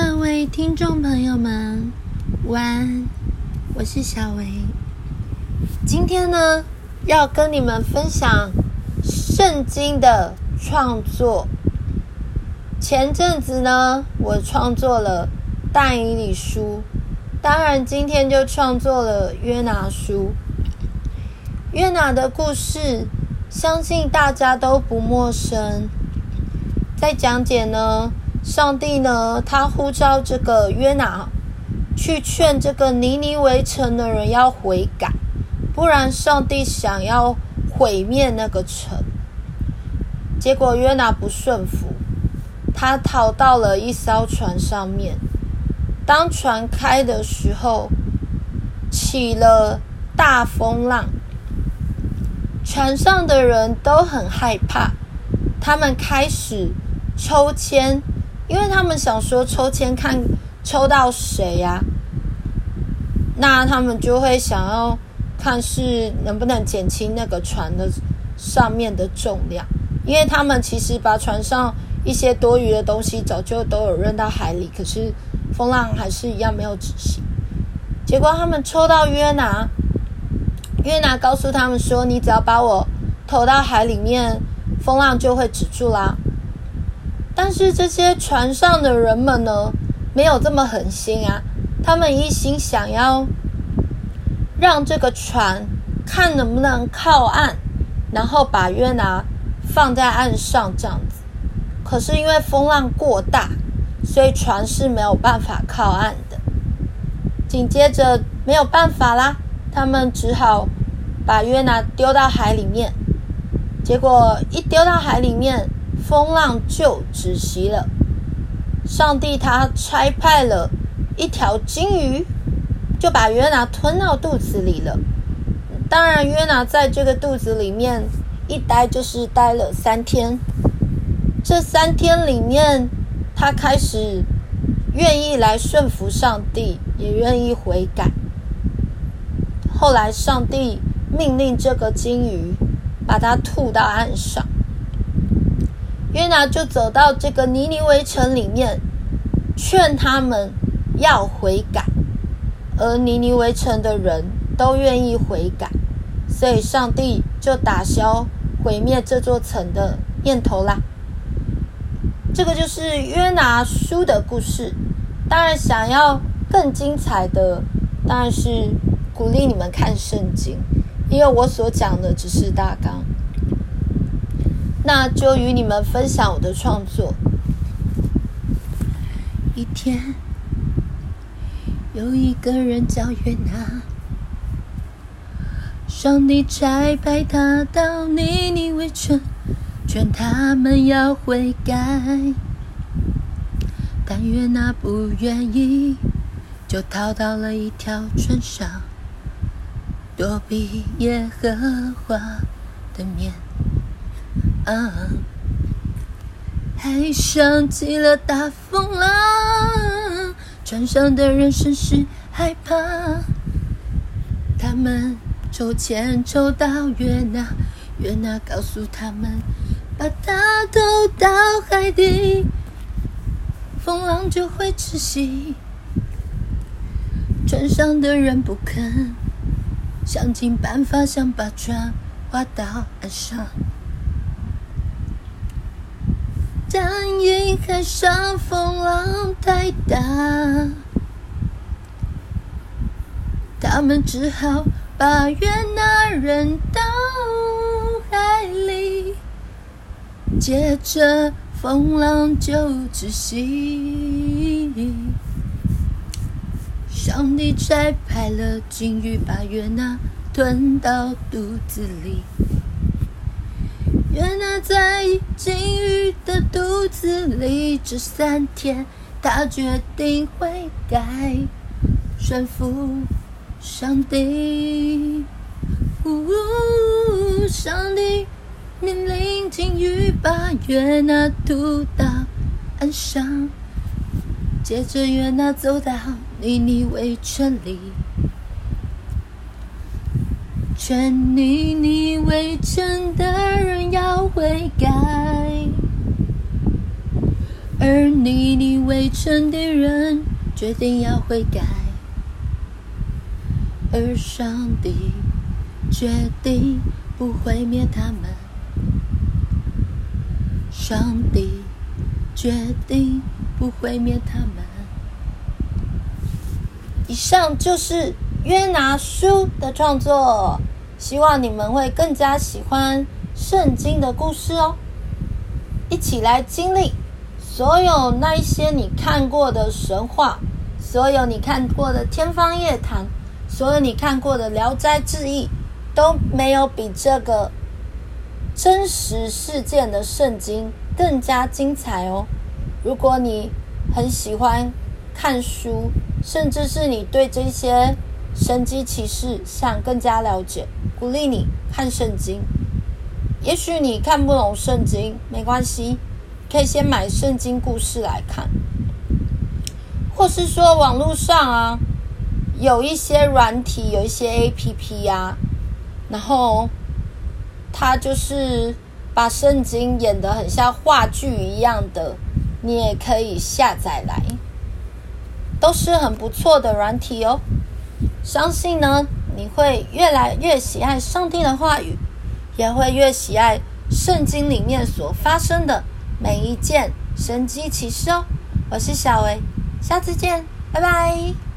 各位听众朋友们，晚安，我是小维。今天呢，要跟你们分享圣经的创作。前阵子呢，我创作了但以理书，当然今天就创作了约拿书。约拿的故事，相信大家都不陌生。在讲解呢，上帝呢，他呼召这个约拿去劝这个尼尼微城的人要悔改，不然上帝想要毁灭那个城。结果约拿不顺服，他逃到了一艘船上面。当船开的时候，起了大风浪。船上的人都很害怕，他们开始抽签，因为他们想说抽签看抽到谁呀？那他们就会想要看是能不能减轻那个船的上面的重量，因为他们其实把船上一些多余的东西早就都有扔到海里，可是风浪还是一样没有止息。结果他们抽到约拿。约拿告诉他们说：“你只要把我投到海里面，风浪就会止住啦。”但是这些船上的人们呢，没有这么狠心啊！他们一心想要让这个船看能不能靠岸，然后把约拿放在岸上这样子。可是因为风浪过大，所以船是没有办法靠岸的。紧接着没有办法啦。他们只好把约拿丢到海里面，结果一丢到海里面，风浪就止息了。上帝他差派了一条鲸鱼，就把约拿吞到肚子里了。当然，约拿在这个肚子里面一待就是待了三天。这三天里面，他开始愿意来顺服上帝，也愿意悔改。后来，上帝命令这个鲸鱼把它吐到岸上。约拿就走到这个尼尼微城里面，劝他们要悔改，而尼尼微城的人都愿意悔改，所以上帝就打消毁灭这座城的念头啦。这个就是约拿书的故事。当然，想要更精彩的，当然是。鼓励你们看圣经，因为我所讲的只是大纲。那就与你们分享我的创作。一天，有一个人叫约拿，上帝差派他到尼尼微城，劝他们要悔改，但约拿不愿意，就逃到了一条船上。躲避耶和华的面，啊！海上起了大风浪，船上的人甚是害怕。他们抽签抽到约拿，约拿告诉他们，把他投到海底，风浪就会窒息。船上的人不肯。想尽办法想把船划到岸上，但因海上风浪太大，他们只好把约拿扔到海里，接着风浪就窒息。上帝拆派了鲸鱼，把约拿吞到肚子里。约拿在鲸鱼的肚子里这三天，他决定悔改，顺服上帝。呜呜，上帝命令鲸鱼把约拿吐到岸上。接着，约拿走到尼尼微城里，劝你，你未成的人要悔改，而你你未成的人，决定要悔改，而上帝决定不毁灭他们。上帝决定不毁灭他们。以上就是约拿书的创作，希望你们会更加喜欢圣经的故事哦。一起来经历所有那一些你看过的神话，所有你看过的天方夜谭，所有你看过的聊斋志异，都没有比这个真实事件的圣经更加精彩哦。如果你很喜欢看书，甚至是你对这些神迹奇事想更加了解，鼓励你看圣经。也许你看不懂圣经，没关系，可以先买圣经故事来看，或是说网络上啊，有一些软体，有一些 APP 呀、然后它就是把圣经演得很像话剧一样的，你也可以下载来，都是很不错的软体哦。相信呢，你会越来越喜爱上帝的话语。也会越喜爱圣经里面所发生的每一件神迹奇事哦。我是小维，下次见，拜拜。